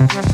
Yes.